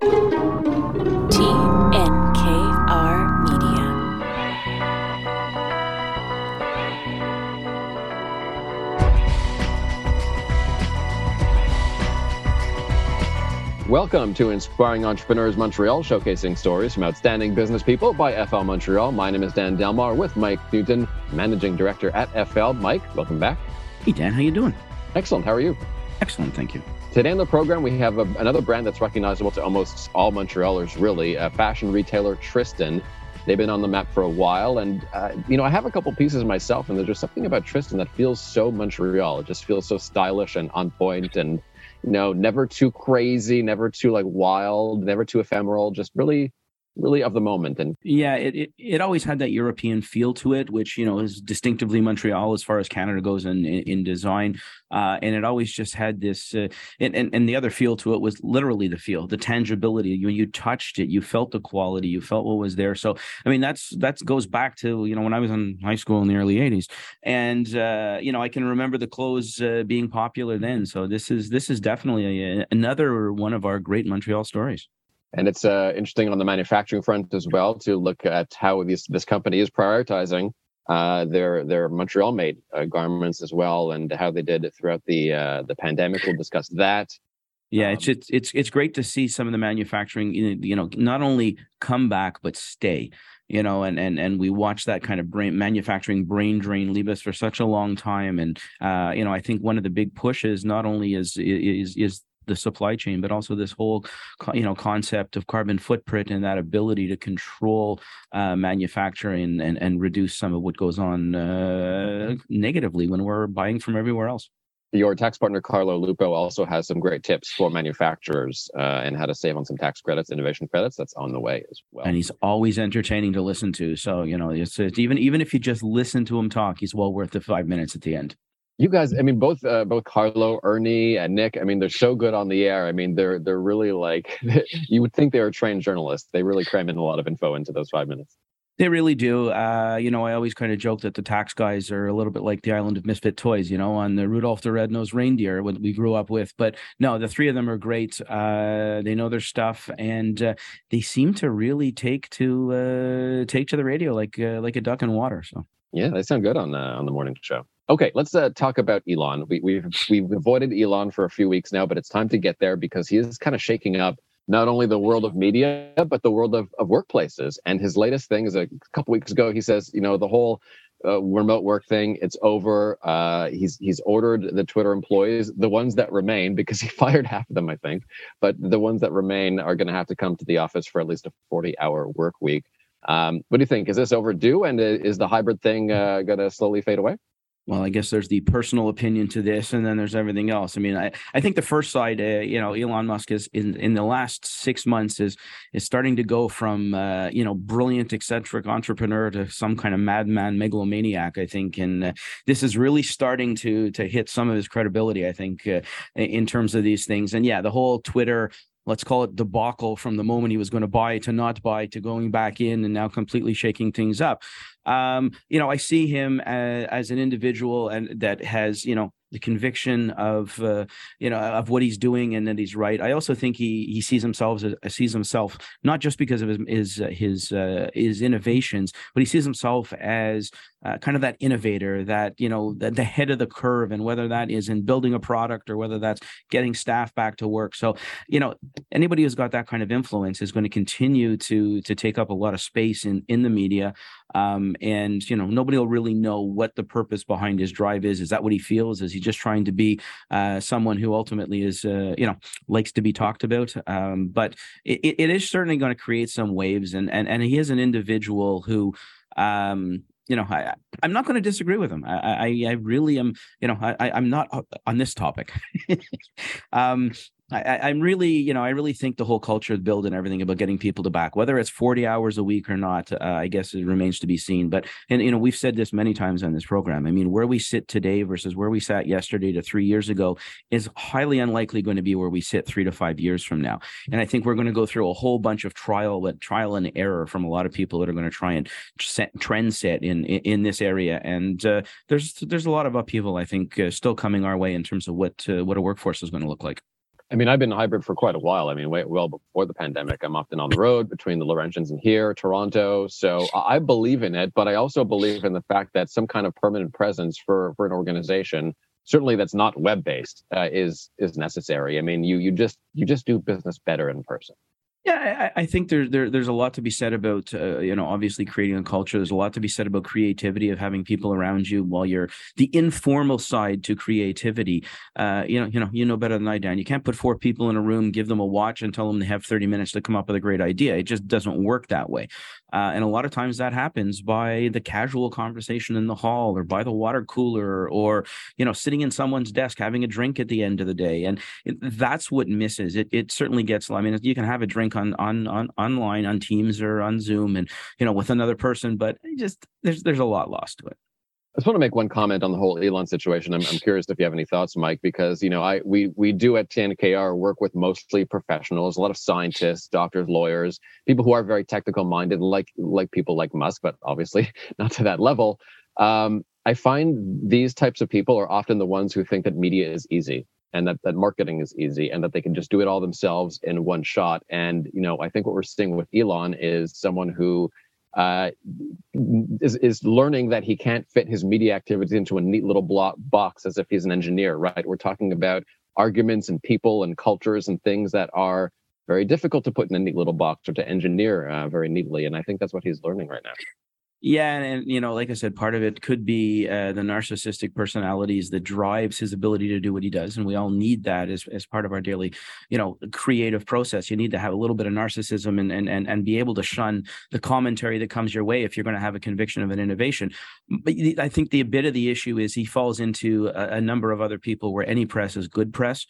TNKR Media. Welcome to Inspiring Entrepreneurs Montreal, showcasing stories from outstanding business people by FL Montreal. My name is Dan Delmar with Mike Newton, Managing Director at FL. Mike, welcome back. Hey Dan, how you doing? Excellent. How are you? Excellent, thank you. Today on the program, we have a, another brand that's recognizable to almost all Montrealers, really, a fashion retailer, Tristan. They've been on the map for a while, and uh, you know, I have a couple pieces myself, and there's just something about Tristan that feels so Montreal. It just feels so stylish and on point, and you know, never too crazy, never too like wild, never too ephemeral. Just really, really of the moment. And Yeah, it, it it always had that European feel to it, which you know is distinctively Montreal as far as Canada goes in in, in design. Uh, and it always just had this, uh, and, and and the other feel to it was literally the feel, the tangibility. When you touched it, you felt the quality, you felt what was there. So I mean, that's that goes back to you know when I was in high school in the early '80s, and uh, you know I can remember the clothes uh, being popular then. So this is this is definitely a, another one of our great Montreal stories. And it's uh, interesting on the manufacturing front as well to look at how this this company is prioritizing uh, their their Montreal made uh, garments as well, and how they did it throughout the uh, the pandemic. We'll discuss that. Yeah, it's Um, it's it's it's great to see some of the manufacturing, you know, you know, not only come back but stay. You know, and and and we watch that kind of brain manufacturing brain drain leave us for such a long time. And uh, you know, I think one of the big pushes not only is is is the supply chain, but also this whole you know concept of carbon footprint and that ability to control uh, manufacturing and and reduce some of what goes on uh, negatively when we're buying from everywhere else. Your tax partner Carlo Lupo also has some great tips for manufacturers uh, and how to save on some tax credits, innovation credits. That's on the way as well. and he's always entertaining to listen to. So you know, it's, it's even even if you just listen to him talk, he's well worth the five minutes at the end. You guys, I mean, both uh, both Carlo, Ernie, and Nick. I mean, they're so good on the air. I mean, they're they're really like you would think they were trained journalists. They really cram in a lot of info into those five minutes. They really do. Uh, you know, I always kind of joke that the tax guys are a little bit like the island of misfit toys. You know, on the Rudolph the Red-Nosed Reindeer, what we grew up with. But no, the three of them are great. Uh, they know their stuff, and uh, they seem to really take to uh, take to the radio like uh, like a duck in water. So. Yeah, they sound good on uh, on the morning show. Okay, let's uh, talk about Elon. We, we've we've avoided Elon for a few weeks now, but it's time to get there because he is kind of shaking up not only the world of media but the world of, of workplaces. And his latest thing is a couple weeks ago. He says, you know, the whole uh, remote work thing, it's over. Uh, he's he's ordered the Twitter employees, the ones that remain, because he fired half of them, I think, but the ones that remain are going to have to come to the office for at least a forty hour work week. Um, what do you think? Is this overdue? And is the hybrid thing uh, going to slowly fade away? Well i guess there's the personal opinion to this and then there's everything else. I mean i, I think the first side uh, you know elon musk is in, in the last six months is is starting to go from uh, you know brilliant eccentric entrepreneur to some kind of madman megalomaniac i think. And uh, this is really starting to to hit some of his credibility i think uh, in terms of these things. And yeah the whole twitter let's call it debacle from the moment he was going to buy to not buy to going back in and now completely shaking things up. Um, you know, I see him as, as an individual and that has, you know, the conviction of, uh, you know, of what he's doing and that he's right. I also think he he sees himself as sees himself not just because of his his uh, his, uh, his innovations, but he sees himself as uh, kind of that innovator, that you know, the, the head of the curve, and whether that is in building a product or whether that's getting staff back to work. So, you know, anybody who's got that kind of influence is going to continue to to take up a lot of space in in the media um, and you know nobody will really know what the purpose behind his drive is is that what he feels is he just trying to be uh, someone who ultimately is uh, you know likes to be talked about um, but it, it is certainly going to create some waves and and, and he is an individual who um, you know, I, I'm not going to disagree with him. I, I, I really am. You know, I, I'm not on this topic. um, I, I'm really, you know, I really think the whole culture of and everything about getting people to back, whether it's 40 hours a week or not, uh, I guess it remains to be seen. But, and, you know, we've said this many times on this program. I mean, where we sit today versus where we sat yesterday to three years ago is highly unlikely going to be where we sit three to five years from now. And I think we're going to go through a whole bunch of trial, trial and error from a lot of people that are going to try and set, trend set in, in, in this area. And uh, there's, there's a lot of upheaval, I think, uh, still coming our way in terms of what, uh, what a workforce is going to look like. I mean, I've been hybrid for quite a while. I mean, way, well before the pandemic, I'm often on the road between the Laurentians and here, Toronto. So I believe in it, but I also believe in the fact that some kind of permanent presence for for an organization, certainly that's not web based, uh, is is necessary. I mean, you you just you just do business better in person. Yeah, I, I think there, there there's a lot to be said about uh, you know obviously creating a culture. There's a lot to be said about creativity of having people around you while you're the informal side to creativity. Uh, you know, you know, you know better than I, Dan. You can't put four people in a room, give them a watch, and tell them they have 30 minutes to come up with a great idea. It just doesn't work that way. Uh, and a lot of times that happens by the casual conversation in the hall or by the water cooler or you know sitting in someone's desk having a drink at the end of the day. And it, that's what misses. It it certainly gets. I mean, you can have a drink on on on online on Teams or on Zoom and you know with another person, but just there's there's a lot lost to it. I just want to make one comment on the whole Elon situation. I'm, I'm curious if you have any thoughts, Mike, because you know I we we do at TNKR work with mostly professionals, a lot of scientists, doctors, lawyers, people who are very technical minded, like like people like Musk, but obviously not to that level. Um, I find these types of people are often the ones who think that media is easy and that, that marketing is easy and that they can just do it all themselves in one shot. And, you know, I think what we're seeing with Elon is someone who uh, is, is learning that he can't fit his media activities into a neat little block box as if he's an engineer, right? We're talking about arguments and people and cultures and things that are very difficult to put in a neat little box or to engineer uh, very neatly. And I think that's what he's learning right now. Yeah, and, and, you know, like I said, part of it could be uh, the narcissistic personalities that drives his ability to do what he does, and we all need that as as part of our daily, you know, creative process. You need to have a little bit of narcissism and and and and be able to shun the commentary that comes your way if you're going to have a conviction of an innovation. But I think the bit of the issue is he falls into a, a number of other people where any press is good press,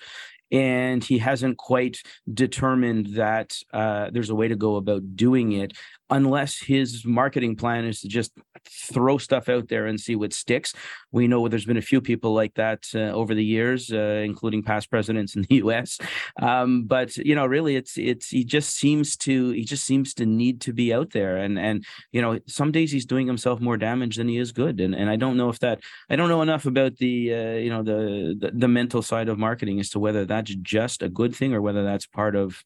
and he hasn't quite determined that uh, there's a way to go about doing it unless his marketing plan is to just throw stuff out there and see what sticks. We know there's been a few people like that uh, over the years, uh, including past presidents in the U.S. Um, but you know, really, it's it's he just seems to he just seems to need to be out there, and and you know, some days he's doing himself more damage than he is good, and and I don't know if that I don't know enough about the uh, you know the, the the mental side of marketing as to whether that's just a good thing or whether that's part of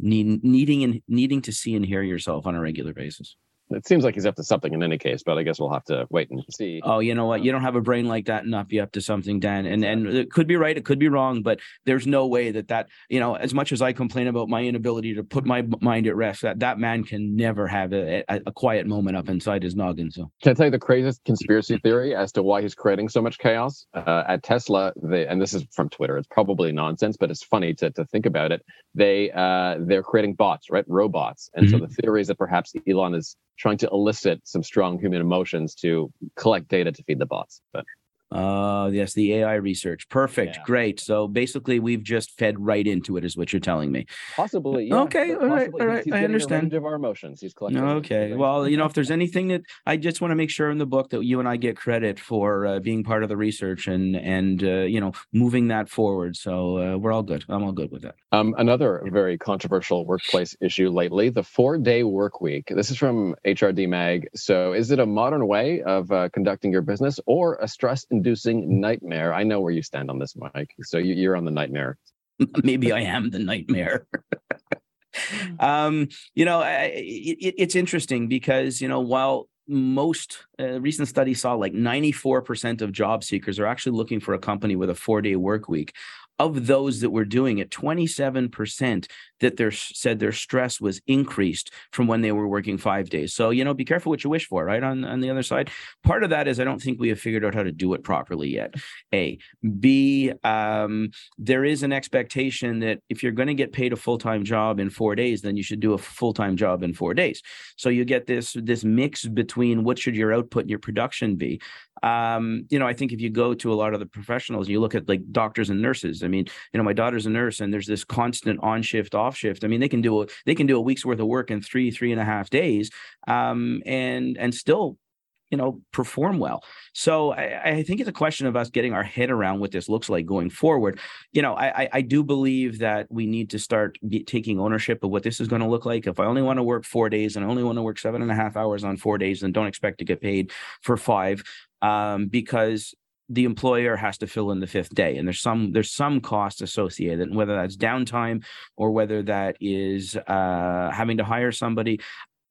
need, needing and needing to see and hear yourself on a regular basis. It seems like he's up to something in any case, but I guess we'll have to wait and see. Oh, you know what? You don't have a brain like that and not be up to something, Dan. And and it could be right, it could be wrong, but there's no way that that you know. As much as I complain about my inability to put my mind at rest, that that man can never have a, a, a quiet moment up inside his noggin. So can I tell you the craziest conspiracy theory as to why he's creating so much chaos uh, at Tesla? They and this is from Twitter. It's probably nonsense, but it's funny to to think about it. They uh, they're creating bots, right? Robots, and mm-hmm. so the theory is that perhaps Elon is trying to elicit some strong human emotions to collect data to feed the bots. But uh yes, the AI research. Perfect. Yeah. Great. So basically we've just fed right into it is what you're telling me. Possibly. Yeah, okay. All right. All right. He's, he's I understand. of our emotions. He's collecting. Okay. Well, you know, if there's anything that I just want to make sure in the book that you and I get credit for uh, being part of the research and and uh, you know moving that forward. So uh, we're all good. I'm all good with that. Um, another very controversial workplace issue lately: the four-day work week. This is from HRD Mag. So, is it a modern way of uh, conducting your business or a stress inducing nightmare. I know where you stand on this, Mike. So you, are on the nightmare. Maybe I am the nightmare. um, you know, I, it, it's interesting because, you know, while most uh, recent studies saw like 94% of job seekers are actually looking for a company with a four day work week of those that were doing it 27% that their said their stress was increased from when they were working five days. So, you know, be careful what you wish for, right? On, on the other side. Part of that is I don't think we have figured out how to do it properly yet. A. B, um, there is an expectation that if you're going to get paid a full-time job in four days, then you should do a full-time job in four days. So you get this this mix between what should your output and your production be. Um, you know, I think if you go to a lot of the professionals, you look at like doctors and nurses. I mean, you know, my daughter's a nurse and there's this constant on shift, off shift. I mean, they can do a they can do a week's worth of work in three three and a half days, um, and and still you know perform well. So I, I, think it's a question of us getting our head around what this looks like going forward. You know i i do believe that we need to start taking ownership of what this is going to look like. If i only want to work four days and i only want to work seven and a half hours on four days then don't expect to get paid for five um, because the employer has to fill in the fifth day and there's some there's some cost associated whether that's downtime or whether that is uh, having to hire somebody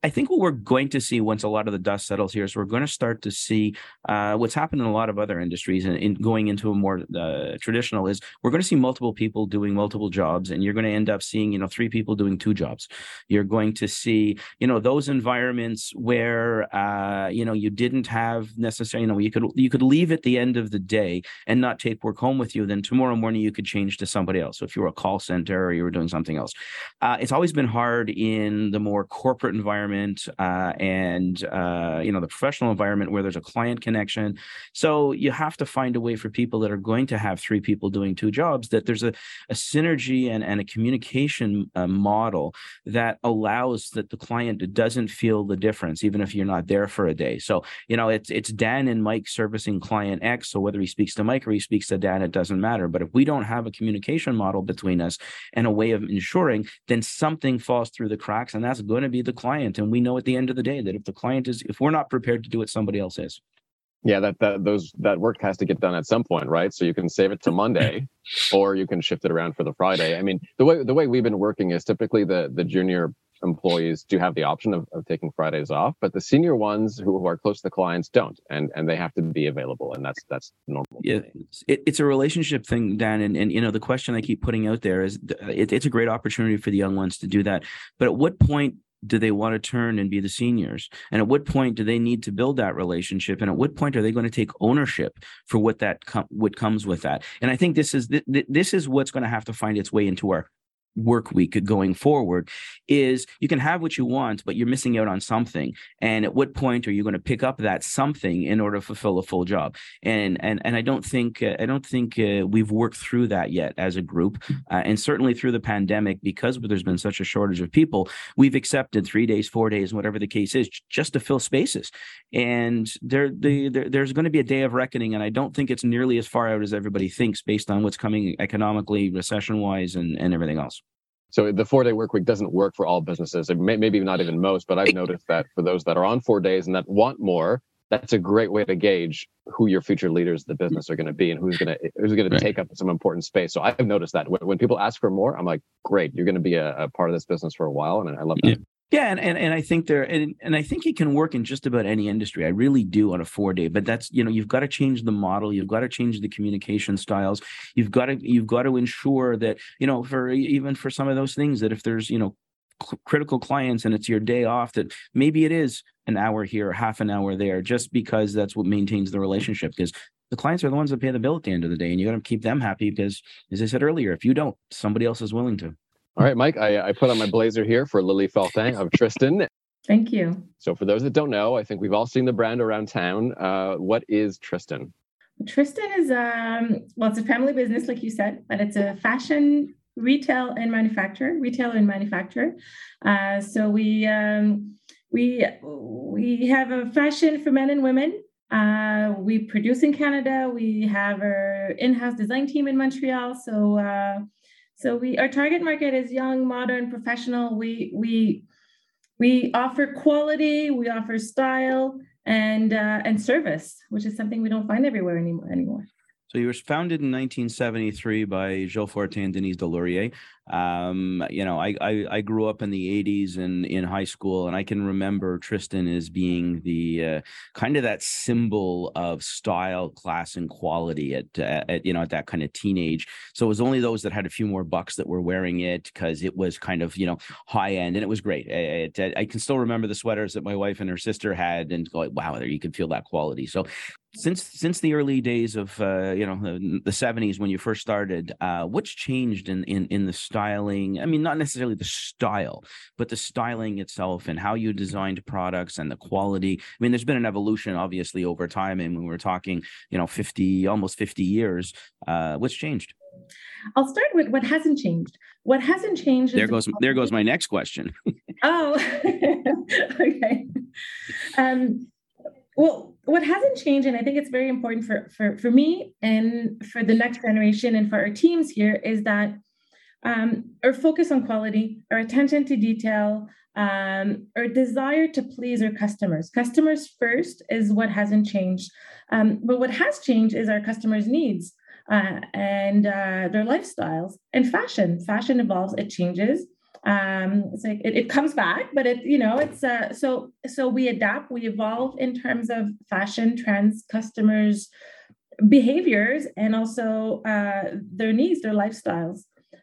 I think what we're going to see once a lot of the dust settles here is we're going to start to see uh, what's happened in a lot of other industries and in going into a more uh, traditional is we're going to see multiple people doing multiple jobs and you're going to end up seeing you know three people doing two jobs. You're going to see you know those environments where uh, you know you didn't have necessarily you know you could you could leave at the end of the day and not take work home with you then tomorrow morning you could change to somebody else. So if you were a call center or you were doing something else uh, it's always been hard in the more corporate environment environment uh, and uh, you know the professional environment where there's a client connection. So you have to find a way for people that are going to have three people doing two jobs that there's a, a synergy and, and a communication uh, model that allows that the client doesn't feel the difference even if you're not there for a day. So you know it's it's dan and mike servicing client x so whether he speaks to mike or he speaks to dan it doesn't matter. But if we don't have a communication model between us and a way of ensuring then something falls through the cracks and that's going to be the client and and we know at the end of the day that if the client is if we're not prepared to do it somebody else is. Yeah that that those that work has to get done at some point right? So you can save it to monday or you can shift it around for the friday. I mean the way the way we've been working is typically the the junior employees do have the option of, of taking fridays off but the senior ones who, who are close to the clients don't and and they have to be available and that's that's normal. Yeah it, it's a relationship thing dan and, and you know the question i keep putting out there is uh, it, it's a great opportunity for the young ones to do that. But at what point do they want to turn and be the seniors? And at what point do they need to build that relationship? And at what point are they going to take ownership for what that com- what comes with that? And i think this is th- th- this is what's going to have to find its way into our work week going forward is you can have what you want but you're missing out on something. And at what point are you going to pick up that something in order to fulfill a full job? And and and i don't think uh, i don't think uh, we've worked through that yet as a group. Uh, and certainly through the pandemic because there's been such a shortage of people we've accepted 3 days 4 days whatever the case is just to fill spaces. And there, the, there there's going to be a day of reckoning and i don't think it's nearly as far out as everybody thinks based on what's coming economically recession wise and and everything else so the four day work week doesn't work for all businesses, may, maybe not even most, but I've noticed that for those that are on four days and that want more, that's a great way to gauge who your future leaders of the mm. business are going to be and who's going to who's going right. to take up some important space. So I've noticed that when, when people ask for more, I'm like, great, you're going to be a, a, part of this business for a while, and I love that. Yeah. Yeah, and, and, and I think there and, and I think it can work in just about any industry. I really do on a four day, but that's you know you've got to change the model, you've got to change the communication styles, you've got to you've got to ensure that you know for even for some of those things that if there's you know critical clients and it's your day off that maybe it is an hour here half an hour there just because that's what maintains the relationship because the clients are the ones that pay the bill at the end of the day and you got to keep them happy because as i said earlier if you don't somebody else is willing to all right, Mike, I, I put on my blazer here for Lili Fortin of Tristan. Thank you. So, for those that don't know, I think we've all seen the brand around town. Uh, what is Tristan? Tristan is um, well, it's a family business, like you said, but it's a fashion retail and manufacturer, retailer and manufacturer. Uh, so we um, we we have a fashion for men and women. Uh, we produce in Canada. We have our in-house design team in Montreal. So uh, so we our target market is young, modern, professional. We we we offer quality, we offer style and uh, and service, which is something we don't find everywhere anymore anymore. So you were founded in 1973 by Gilles Fortin and Denise Delaurier. Um, you know, I, I, I grew up in the '80s and in high school, and I can remember Tristan as being the uh, kind of that symbol of style, class, and quality at, at you know at that kind of teenage. So it was only those that had a few more bucks that were wearing it because it was kind of you know high end, and it was great. It, it, I can still remember the sweaters that my wife and her sister had, and go, wow, there you could feel that quality. So since since the early days of uh, you know the, the 70s when you first started uh, what's changed in in in the styling i mean not necessarily the style but the styling itself and how you designed products and the quality i mean there's been an evolution obviously over time and when we're talking you know 50 almost 50 years uh, what's changed I'll start with what hasn't changed. What hasn't changed. There goes the there goes my next question. oh, okay. Um, well, what hasn't changed, and I think it's very important for for for me and for the next generation and for our teams here, is that um, our focus on quality, our attention to detail, um, our desire to please our customers. Customers first is what hasn't changed. Um, but what has changed is our customers' needs uh, and uh, their lifestyles and fashion. Fashion evolves, it changes. Um, it's like it, it, comes back, but it, you know, it's uh, so so we adapt, we evolve in terms of fashion trends, customers' behaviors, and also uh, their needs, their lifestyles,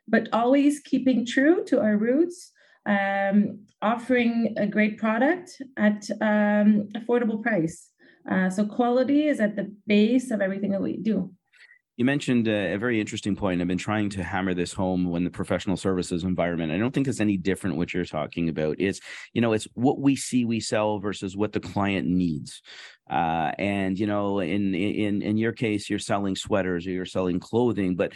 but always keeping true to our roots um, offering a great product at um, affordable price. Uh, so quality is at the base of everything that we do. You mentioned a, a very interesting point. I've been trying to hammer this home when the professional services environment. I don't think it's any different what you're talking about. It's you know it's what we see we sell versus what the client needs. Uh, and you know in in in your case you're selling sweaters or you're selling clothing, but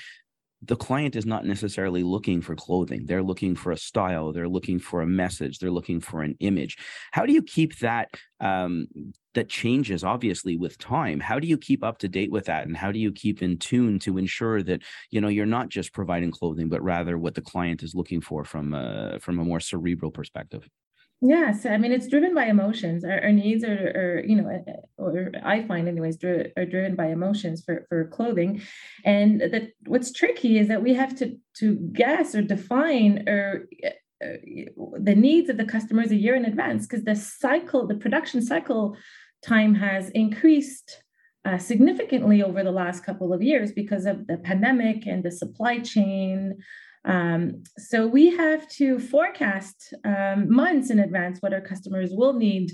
the client is not necessarily looking for clothing. They're looking for a style. They're looking for a message. They're looking for an image. How do you keep that? Um, that changes obviously with time. How do you keep up to date with that, and how do you keep in tune to ensure that you know you're not just providing clothing, but rather what the client is looking for from a, from a more cerebral perspective? Yes, I mean it's driven by emotions. Our, our needs are, are, you know, uh, or I find anyways, dri- are driven by emotions for for clothing, and that what's tricky is that we have to to guess or define or uh, the needs of the customers a year in advance because the cycle, the production cycle time has increased uh, significantly over the last couple of years because of the pandemic and the supply chain um, so we have to forecast um, months in advance what our customers will need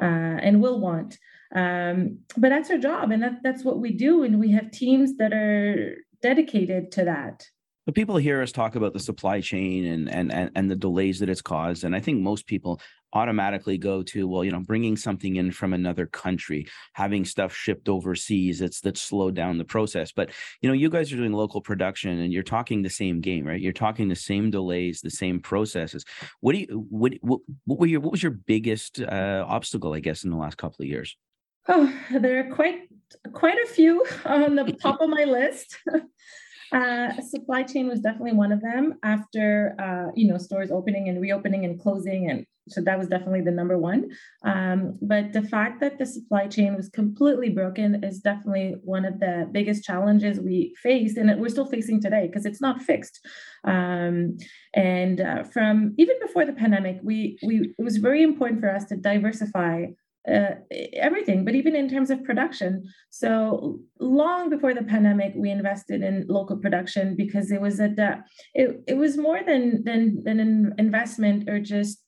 uh, and will want. Um, but that's our job, and that, that's what we do. And we have teams that are dedicated to that. But people hear us talk about the supply chain and, and and and the delays that it's caused, and I think most people automatically go to well you know bringing something in from another country having stuff shipped overseas that's that's slowed down the process. But you know you guys are doing local production and you're talking the same game right? You're talking the same delays the same processes. What do you what what, what were your what was your biggest uh, obstacle i guess in the last couple of years? Oh there are quite quite a few on the top of my list Uh, supply chain was definitely one of them after uh, you know stores opening and reopening and closing and so that was definitely the number one. Um, but the fact that the supply chain was completely broken is definitely one of the biggest challenges we faced and we're still facing today because it's not fixed. Um, and uh, from even before the pandemic we we it was very important for us to diversify uh, everything, but even in terms of production. So long before the pandemic, we invested in local production because it was a it, it was more than than than an investment or just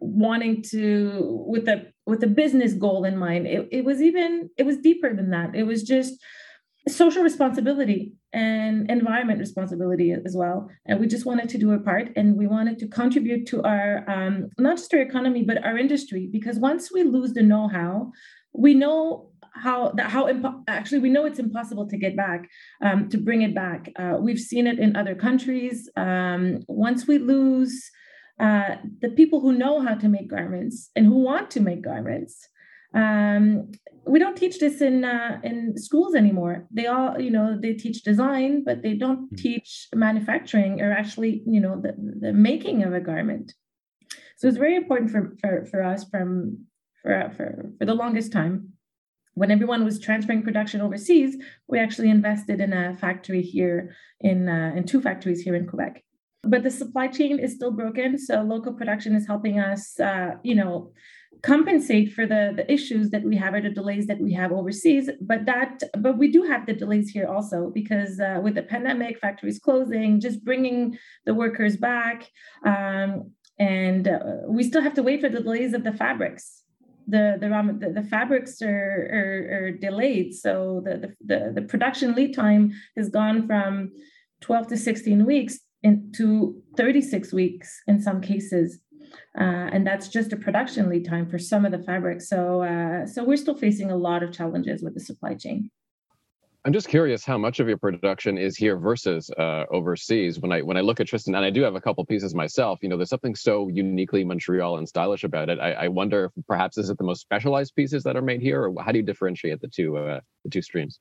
wanting to with a with a business goal in mind. It, it was even it was deeper than that. It was just social responsibility and environment responsibility as well. And we just wanted to do our part and we wanted to contribute to our, um, not just our economy, but our industry. Because once we lose the know how, we know how that how impo- actually we know it's impossible to get back um, to bring it back uh, we've seen it in other countries um, once we lose uh, the people who know how to make garments and who want to make garments um, we don't teach this in uh, in schools anymore. They all, you know, they teach design, but they don't mm-hmm. teach manufacturing or actually, you know, the, the making of a garment. So it's very important for for, for us from for, for for the longest time. When everyone was transferring production overseas, we actually invested in a factory here in uh, in two factories here in Quebec. But the supply chain is still broken, so local production is helping us, uh, you know compensate for the, the issues that we have or the delays that we have overseas but that but we do have the delays here also because uh, with the pandemic factories closing just bringing the workers back um, and uh, we still have to wait for the delays of the fabrics. The the the, the fabrics are, are, are delayed so the, the the production lead time has gone from 12 to 16 weeks into 36 weeks in some cases uh, and that's just a production lead time for some of the fabrics. So, uh, so we're still facing a lot of challenges with the supply chain. I'm just curious how much of your production is here versus uh, overseas. When I when I look at Tristan, and I do have a couple pieces myself, you know, there's something so uniquely Montreal and stylish about it. I, I wonder if perhaps is it the most specialized pieces that are made here, or how do you differentiate the two uh, the two streams?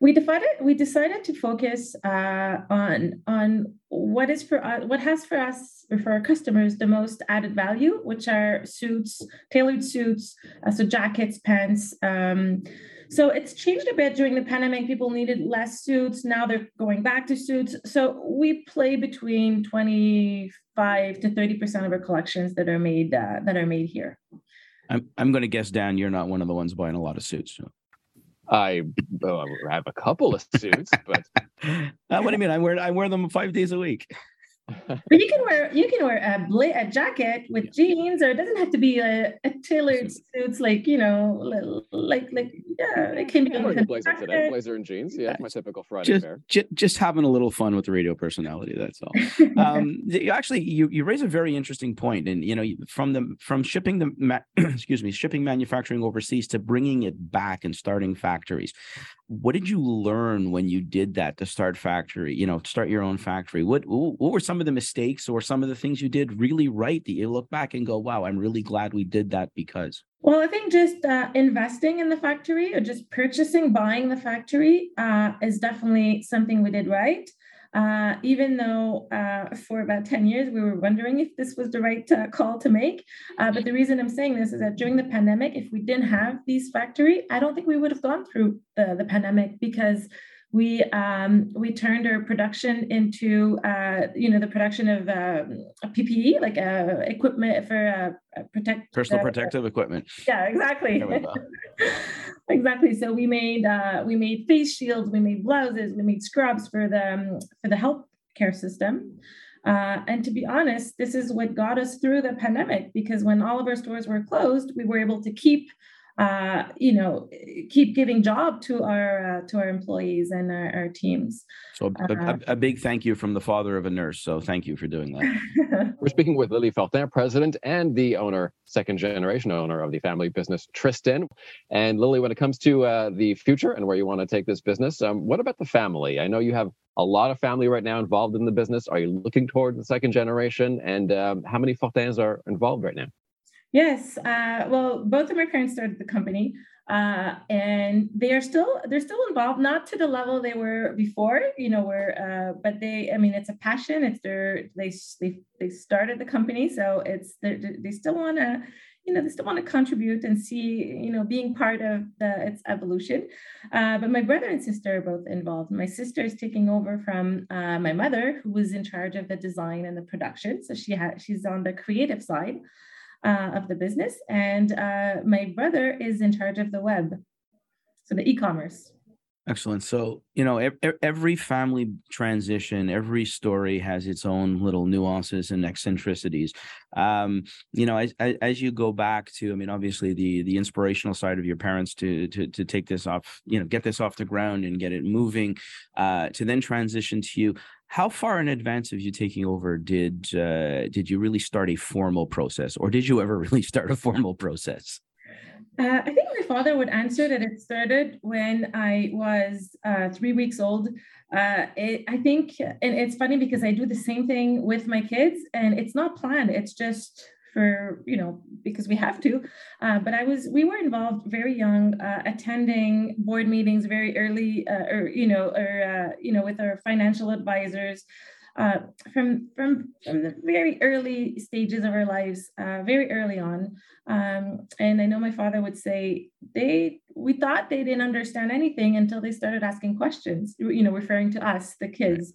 We decided we decided to focus uh, on on what is for us, what has for us or for our customers the most added value, which are suits, tailored suits, uh, so jackets, pants. Um, so it's changed a bit during the pandemic. People needed less suits. Now they're going back to suits. So we play between 25 to 30 percent of our collections that are made uh, that are made here. I'm I'm going to guess, Dan, you're not one of the ones buying a lot of suits. So. I have a couple of suits, but uh, what do you mean? I wear I wear them five days a week. But you can wear you can wear a bla- a jacket with jeans, or it doesn't have to be a, a tailored suits like you know like like yeah it can be. I'm blazer today, blazer and jeans. Yeah, my typical Friday just, fare. Just, just having a little fun with the radio personality. That's all. um, actually, you you raise a very interesting point, and you know from the from shipping the ma- excuse me shipping manufacturing overseas to bringing it back and starting factories what did you learn when you did that to start factory you know start your own factory? What what were some of the mistakes or some of the things you did really right that you look back and go wow i'm really glad we did that because well i think just uh, investing in the factory or just purchasing buying the factory uh, is definitely something we did right uh, even though uh, for about 10 years we were wondering if this was the right uh, call to make. Uh, but the reason I'm saying this is that during the pandemic, if we didn't have these factory, I don't think we would have gone through the, the pandemic because we um, we turned our production into uh, you know the production of uh, PPE like uh, equipment for uh, protect personal protective equipment. Yeah, exactly. exactly. So we made uh, we made face shields, we made blouses, we made scrubs for the um, for the health care system. Uh, and to be honest, this is what got us through the pandemic because when all of our stores were closed, we were able to keep uh, you know, keep giving job to our uh, to our employees and our, our teams. So a, uh, a, big thank you from the father of a nurse. So thank you for doing that. We're speaking with Lili Fortin, president and the owner, second generation owner of the family business Tristan. And Lili, when it comes to uh, the future and where you want to take this business, um, what about the family? I know you have a lot of family right now involved in the business. Are you looking toward the second generation? And um, how many Fortins are involved right now? Yes. Uh, well, both of my parents started the company, uh, and they are still they're still involved, not to the level they were before. You know, where uh, but they, I mean, it's a passion. It's their they they they started the company, so it's they still want to. You know, they still want to contribute and see, you know, being part of the its evolution. Uh, but my brother and sister are both involved. My sister is taking over from uh, my mother, who was in charge of the design and the production. So she had she's on the creative side uh, of the business. And uh, my brother is in charge of the web, so the e commerce. Excellent. So, you know, every family transition, every story has its own little nuances and eccentricities. Um, you know, as, as you go back to, I mean, obviously the the inspirational side of your parents to to to take this off, you know, get this off the ground and get it moving, uh, to then transition to you how far in advance of you taking over did uh, did you really start a formal process or did you ever really start a formal process? Uh, i think my father would answer that it started when i was uh, three weeks old. Uh, it, i think and it's funny because i do the same thing with my kids and it's not planned it's just for you know because we have to. Uh, but i was we were involved very young uh, attending board meetings very early uh, or you know or uh, you know with our financial advisors uh, from from from the very early stages of our lives uh, very early on. Um, and i know my father would say they we thought they didn't understand anything until they started asking questions you know referring to us the kids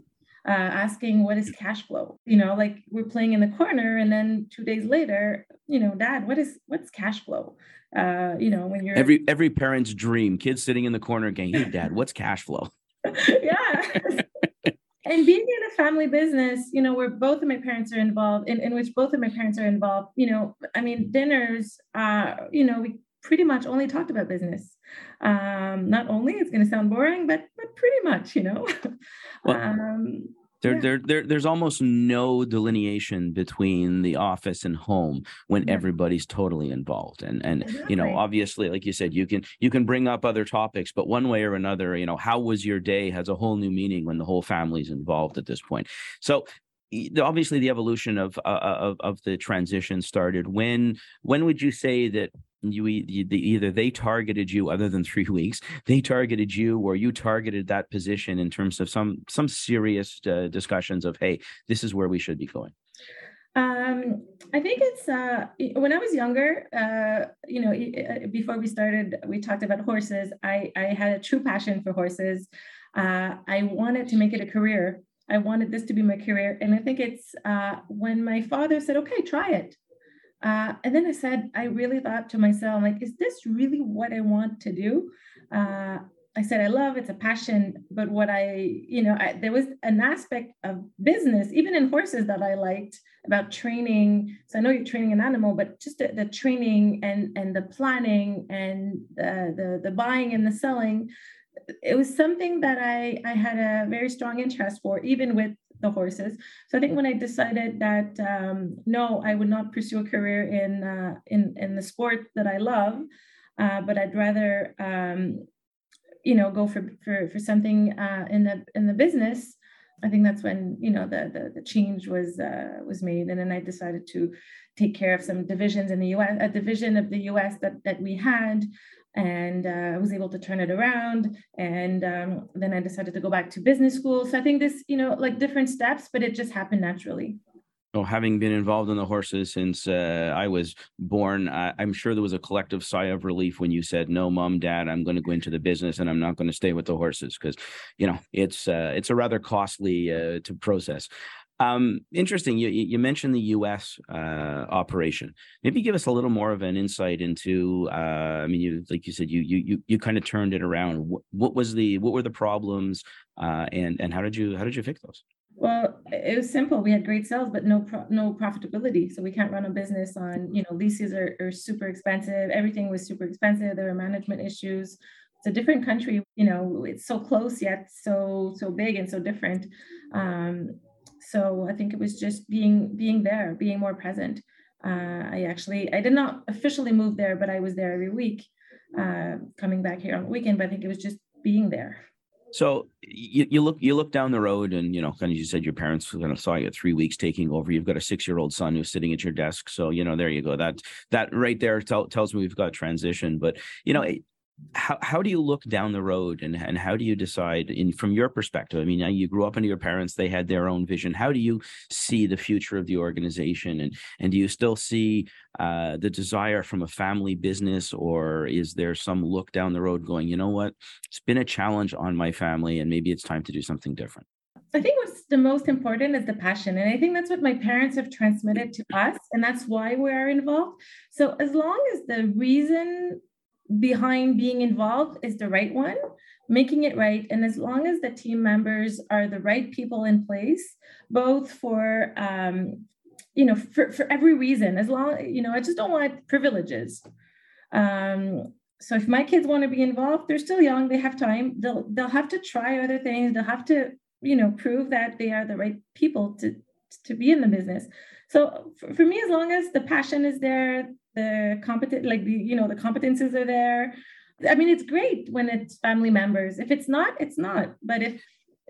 uh, asking what is cash flow? You know like we're playing in the corner and then two days later you know dad what is what's cash flow? Uh, you know when you're every every parent's dream kids sitting in the corner going hey dad what's cash flow? Yeah and being in a family business you know where both of my parents are involved in, in which both of my parents are involved you know i mean dinners uh you know we pretty much only talked about business. Um not only it's going to sound boring but but pretty much you know? Well, um there, yeah. there, there, there's almost no delineation between the office and home when yeah. everybody's totally involved. And and exactly. you know, obviously, like you said, you can you can bring up other topics, but one way or another, you know, how was your day has a whole new meaning when the whole family's involved at this point. So obviously the evolution of uh, of of the transition started when when would you say that you, you either they targeted you other than three weeks they targeted you or you targeted that position in terms of some some serious uh, discussions of hey this is where we should be going um, I think it's uh, when I was younger, uh, you know, uh, before we started, we talked about horses. I, I had a true passion for horses. Uh, I wanted to make it a career. I wanted this to be my career. And I think it's uh, when my father said, okay, try it. Uh, and then I said, I really thought to myself, like, is this really what I want to do? Uh, I said, I love it's a passion, but what I, you know, I, there was an aspect of business, even in horses, that I liked about training. So I know you're training an animal, but just the, the training and and the planning and the, the the buying and the selling, it was something that I I had a very strong interest for, even with the horses. So I think when I decided that um, no, I would not pursue a career in uh, in in the sport that I love, uh, but I'd rather um, you know go for for for something uh, in the in the business. I think that's when you know the the, the change was uh, was made, and then I decided to take care of some divisions in the U.S. A division of the U.S. that that we had, and uh, I was able to turn it around. And um, then I decided to go back to business school. So I think this, you know, like different steps, but it just happened naturally. Well, having been involved in the horses since uh, I was born, I, am sure there was a collective sigh of relief when you said, "No, mom, dad, I'm going to go into the business and I'm not going to stay with the horses," because, you know, it's uh, it's a rather costly uh, to process. Um, interesting. You, you mentioned the U.S. Uh, operation. Maybe give us a little more of an insight into. Uh, I mean, you like you said, you you you, you kind of turned it around. What, what, was the what were the problems, uh, and and how did you how did you fix those? Well, it was simple. We had great sales, but no pro- no profitability. So we can't run a business on you know leases are, are super expensive. Everything was super expensive. There were management issues. It's a different country. You know, it's so close yet so so big and so different. Um, so I think it was just being being there, being more present. Uh, I actually I did not officially move there, but I was there every week, uh, coming back here on the weekend. But I think it was just being there. So you, you look you look down the road, and you know, kind of you said your parents kind of saw you at three weeks taking over. You've got a six year old son who's sitting at your desk, so you know, there you go. That that right there tell, tells me we've got transition. But you know, how, how do you look down the road and, and how do you decide in from your perspective i mean you grew up under your parents they had their own vision how do you see the future of the organization and and do you still see uh, the desire from a family business or is there some look down the road going you know what it's been a challenge on my family and maybe it's time to do something different I think what's the most important is the passion. And I think that's what my parents have transmitted to us. And that's why we are involved. So, as long as the reason behind being involved is the right one, making it right. And as long as the team members are the right people in place, both for, um, you know, for, for every reason, as long, you know, I just don't want privileges. Um, so if my kids want to be involved, they're still young, they have time, they'll, they'll have to try other things. They'll have to, you know, prove that they are the right people to, to be in the business. So for, for me, as long as the passion is there, the competent like the you know the competences are there i mean it's great when it's family members. If it's not it's not. But if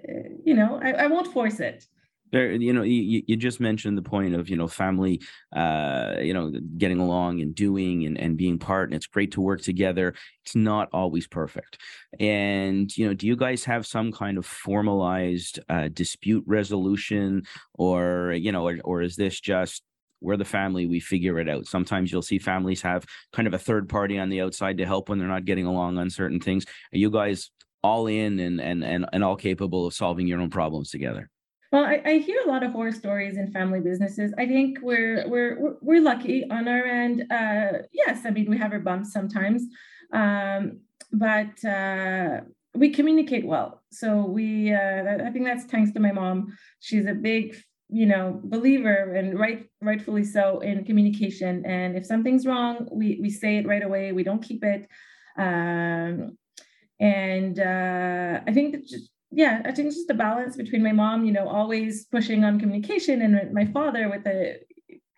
uh, you know I, I won't force it there you know you, you just mentioned the point of you know family uh you know getting along and doing and, and being part and it's great to work together. It's not always perfect. And you know do you guys have some kind of formalized uh, dispute resolution? Or you know or, or is this just we're the family we figure it out? Sometimes you'll see families have kind of a third party on the outside to help when they're not getting along on certain things. Are you guys all in and and and, and all capable of solving your own problems together well, I, I, hear a lot of horror stories in family businesses. I think we're we're we're lucky on our end. Uh, yes, I mean we have our bumps sometimes, um, but uh, we communicate well. So we, uh, I think that's thanks to my mom. She's a big you know believer and right rightfully so in communication and if something's wrong we we say it right away we don't keep it um, and uh, i think that just yeah i think it's just a balance between my mom you know always pushing on communication and my father with a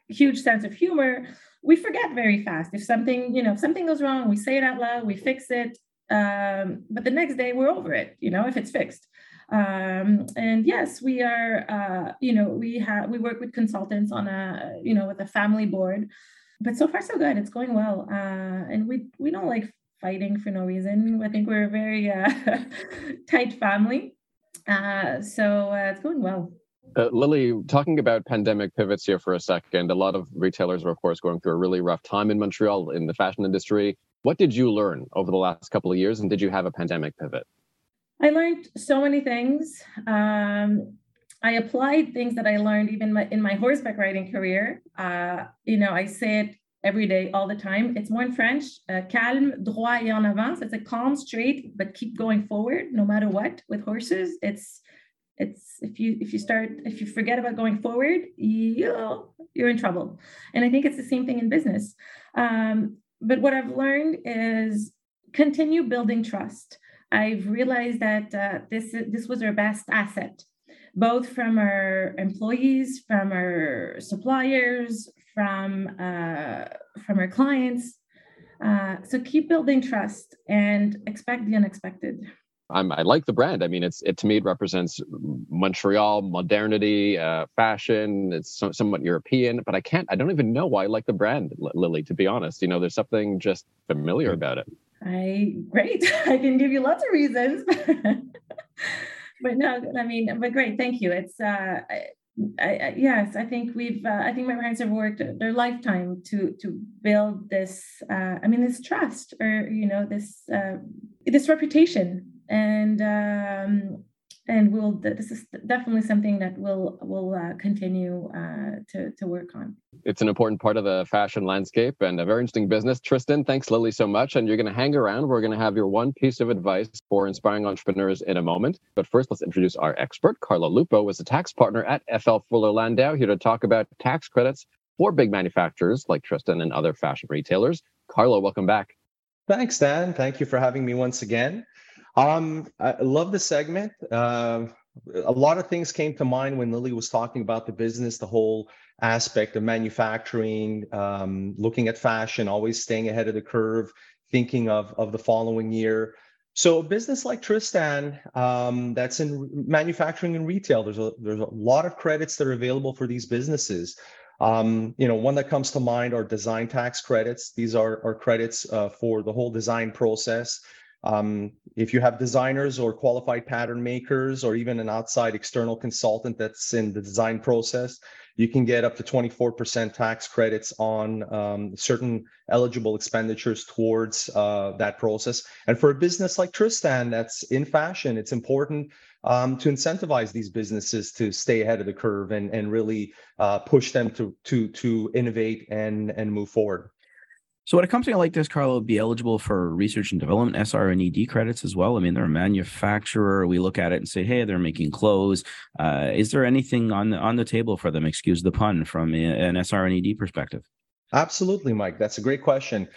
huge sense of humor we forget very fast if something you know if something goes wrong we say it out loud we fix it um, but the next day we're over it you know if it's fixed um, and yes, we are, uh, you know, we have, we work with consultants on a, you know, with a family board. but so far so good. It's going well, uh, and we we don't like fighting for no reason. I think we're a very uh, tight family, uh, so uh, it's going well. Uh, Lili, talking about pandemic pivots here for a second, a lot of retailers are, of course, going through a really rough time in Montreal in the fashion industry. What did you learn over the last couple of years, and did you have a pandemic pivot? I learned so many things. Um, I applied things that I learned even my, in my horseback riding career. Uh, you know, I say it every day, all the time. It's more in French, uh, calme, droit et en avant. It's a calm, straight, but keep going forward no matter what. With horses, it's it's if you if you start if you forget about going forward, you you're in trouble. And I think it's the same thing in business. Um, but what I've learned is continue building trust. I've realized that uh, this this was our best asset, both from our employees, from our suppliers, from uh, from our clients. Uh, so keep building trust and expect the unexpected. I'm, i like the brand. I mean, it's it to me it represents Montreal modernity, uh, fashion. It's so, somewhat European, but I can't. I don't even know why I like the brand, Lili. To be honest, you know, there's something just familiar about it. I great. I can give you lots of reasons, but no, I mean, but great. Thank you. It's uh, I, yes, I think we've. Uh, I think my parents have worked their lifetime to to build this. Uh, I mean, this trust, or you know, this uh, this reputation and um, and we'll this is definitely something that we'll will uh, continue uh, to to work on. It's an important part of the fashion landscape and a very interesting business. Tristan, thanks Lili so much, and you're going to hang around. We're going to have your one piece of advice for inspiring entrepreneurs in a moment. But first, let's introduce our expert. Carlo Lupo is a tax partner at FL Fuller Landau here to talk about tax credits for big manufacturers like Tristan and other fashion retailers. Carlo, welcome back. Thanks, Dan. Thank you for having me once again. Um, I love the segment. Uh, a lot of things came to mind when Lili was talking about the business, the whole aspect of manufacturing, um, looking at fashion, always staying ahead of the curve, thinking of of the following year. So a business like Tristan, um, that's in manufacturing and retail, there's a there's a lot of credits that are available for these businesses. Um, you know, one that comes to mind are design tax credits. These are, are credits uh, for the whole design process. Um, if you have designers or qualified pattern makers or even an outside external consultant that's in the design process, you can get up to 24% tax credits on um, certain eligible expenditures towards uh, that process. And for a business like Tristan that's in fashion, it's important um, to incentivize these businesses to stay ahead of the curve and, and really uh, push them to, to, to innovate and, and move forward. So would a company like this, Carlo, be eligible for research and development SR and ED credits as well? I mean, they're a manufacturer. We look at it and say, hey, they're making clothes. Uh, is there anything on the on the table for them? Excuse the pun from an SR and ED perspective. Absolutely, Mike. That's a great question.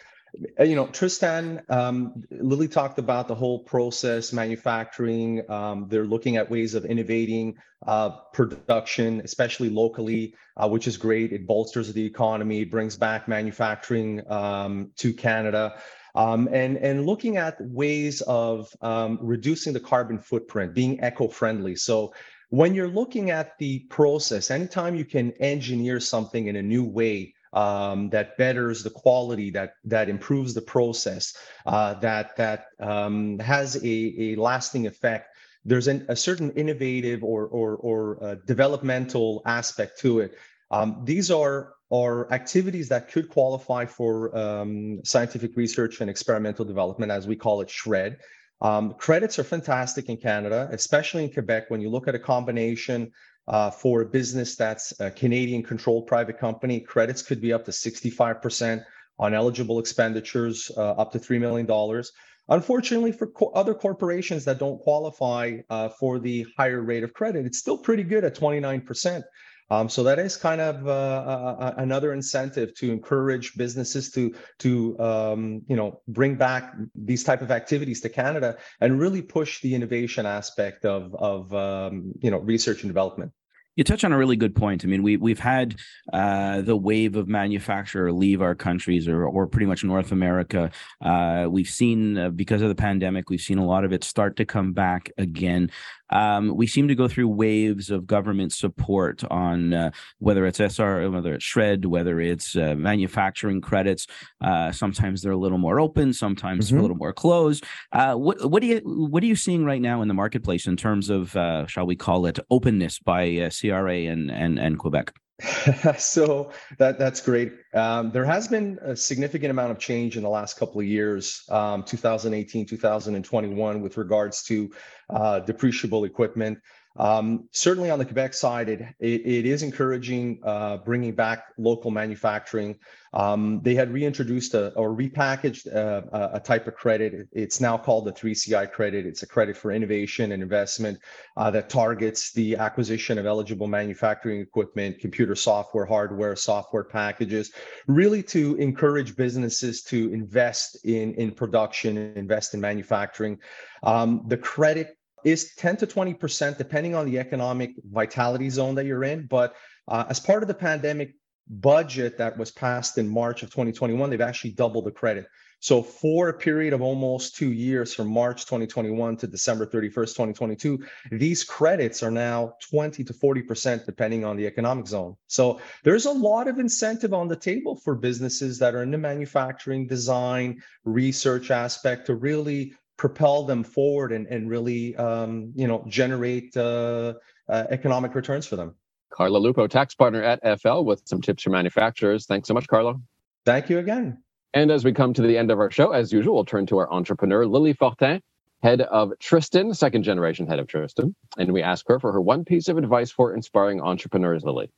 Uh, you know, Tristan, um, Lili talked about the whole process, manufacturing. Um, they're looking at ways of innovating uh, production, especially locally, uh, which is great. It bolsters the economy, brings back manufacturing um, to Canada. Um, and, and looking at ways of um, reducing the carbon footprint, being eco-friendly. So when you're looking at the process, anytime you can engineer something in a new way, um, that betters the quality, that that improves the process, uh, that that um, has a, a lasting effect. There's an, a certain innovative or or, or uh, developmental aspect to it. Um, these are are activities that could qualify for um, scientific research and experimental development, as we call it, SR&ED. Um, credits are fantastic in Canada, especially in Quebec. When you look at a combination uh, for a business that's a Canadian controlled private company, credits could be up to 65% on eligible expenditures, uh, up to $3 million. Unfortunately, for co- other corporations that don't qualify uh, for the higher rate of credit, it's still pretty good at 29%. Um, so that is kind of uh, another incentive to encourage businesses to to um, you know bring back these type of activities to Canada and really push the innovation aspect of of um, you know research and development. You touch on a really good point. I mean, we we've had uh, the wave of manufacturer leave our countries, or or pretty much North America. Uh, we've seen uh, because of the pandemic, we've seen a lot of it start to come back again. Um, we seem to go through waves of government support on uh, whether it's SR, whether it's SR&ED, whether it's uh, manufacturing credits. Uh, sometimes they're a little more open, sometimes mm-hmm. a little more closed. Uh, what what do you what are you seeing right now in the marketplace in terms of uh, shall we call it openness by CRA and and and Quebec? so that that's great. Um, there has been a significant amount of change in the last couple of years, um, 2018, 2021, with regards to uh, depreciable equipment. Um, certainly on the Quebec side, it, it, it is encouraging uh, bringing back local manufacturing. Um, they had reintroduced a, or repackaged uh, a, a, type of credit. It's now called the 3CI credit. It's a credit for innovation and investment uh, that targets the acquisition of eligible manufacturing equipment, computer software, hardware, software packages, really to encourage businesses to invest in, in production, invest in manufacturing. Um, the credit is 10 to 20%, depending on the economic vitality zone that you're in. But uh, as part of the pandemic budget that was passed in March of 2021, they've actually doubled the credit. So for a period of almost two years, from March 2021 to December 31st, 2022, these credits are now 20 to 40%, depending on the economic zone. So there's a lot of incentive on the table for businesses that are in the manufacturing, design, research aspect to really propel them forward and, and really um, you know generate uh, uh, economic returns for them. Carlo Lupo, tax partner at FL, with some tips for manufacturers. Thanks so much, Carlo. Thank you again. And as we come to the end of our show, as usual, we'll turn to our entrepreneur, Lili Fortin, head of Tristan, second generation head of Tristan. And we ask her for her one piece of advice for inspiring entrepreneurs, Lili.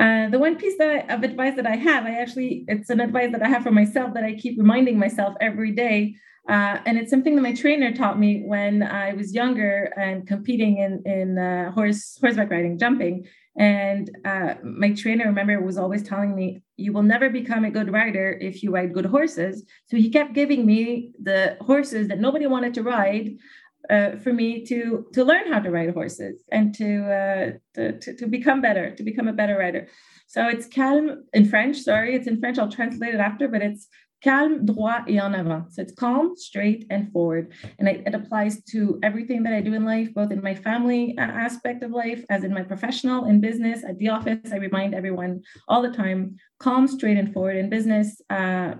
Uh, the one piece that I, of advice that I have, I actually, it's an advice that I have for myself that I keep reminding myself every day uh, and it's something that my trainer taught me when I was younger and competing in in uh, horse horseback riding, jumping. And uh, my trainer, remember, was always telling me, "You will never become a good rider if you ride good horses." So he kept giving me the horses that nobody wanted to ride uh, for me to to learn how to ride horses and to, uh, to, to to become better, to become a better rider. So it's calm in French. Sorry, it's in French. I'll translate it after, but it's calme, droit, et en avant. So it's calm, straight, and forward. And it, it, applies to everything that I do in life, both in my family aspect of life, as in my professional, in business, at the office. I remind everyone all the time calm, straight, and forward. In business, uh,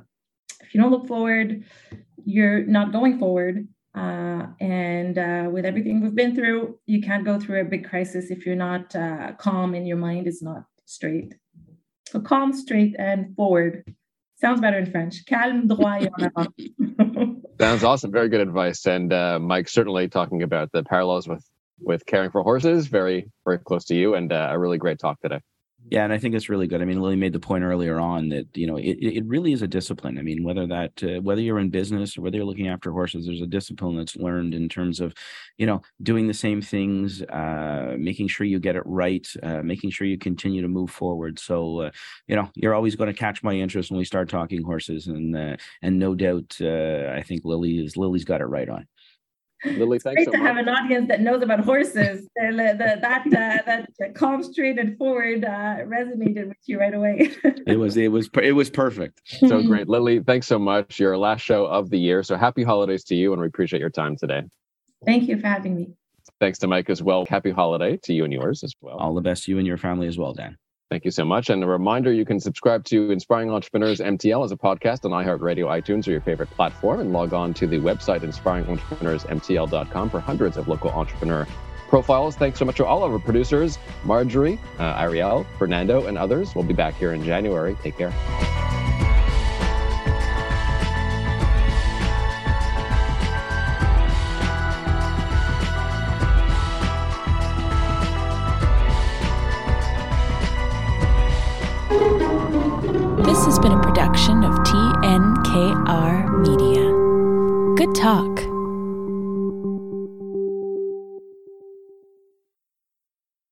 if you don't look forward, you're not going forward. Uh, and uh, with everything we've been through, you can't go through a big crisis if you're not uh, calm and your mind is not straight. So calm, straight, and forward. Sounds better in French. Calme, droit, Sounds awesome. Very good advice. And uh, Mike, certainly talking about the parallels with with caring for horses, very very close to you, and uh, a really great talk today. Yeah, and I think it's really good. I mean, Lili made the point earlier on that you know it, it really is a discipline. I mean, whether that uh, whether you're in business or whether you're looking after horses, there's a discipline that's learned in terms of, you know, doing the same things, uh, making sure you get it right, uh, making sure you continue to move forward. So, uh, you know, you're always going to catch my interest when we start talking horses, and uh, and no doubt, uh, I think Lili is Lili's got it right on. Lili, thanks great so to much. have an audience that knows about horses. the, the, that uh, that calm, straight, and forward uh, resonated with you right away. it was it was it was perfect. So great, Lili. Thanks so much. Your last show of the year. So happy holidays to you, and we appreciate your time today. Thank you for having me. Thanks to Mike as well. Happy holiday to you and yours as well. All the best to you and your family as well, Dan. Thank you so much. And a reminder you can subscribe to Inspiring Entrepreneurs MTL as a podcast on iHeartRadio, iTunes, or your favorite platform, and log on to the website inspiringentrepreneursmtl.com for hundreds of local entrepreneur profiles. Thanks so much to all of our producers Marjorie, uh, Ariel, Fernando, and others. We'll be back here in January. Take care. This has been a production of TNKR Media. Good talk.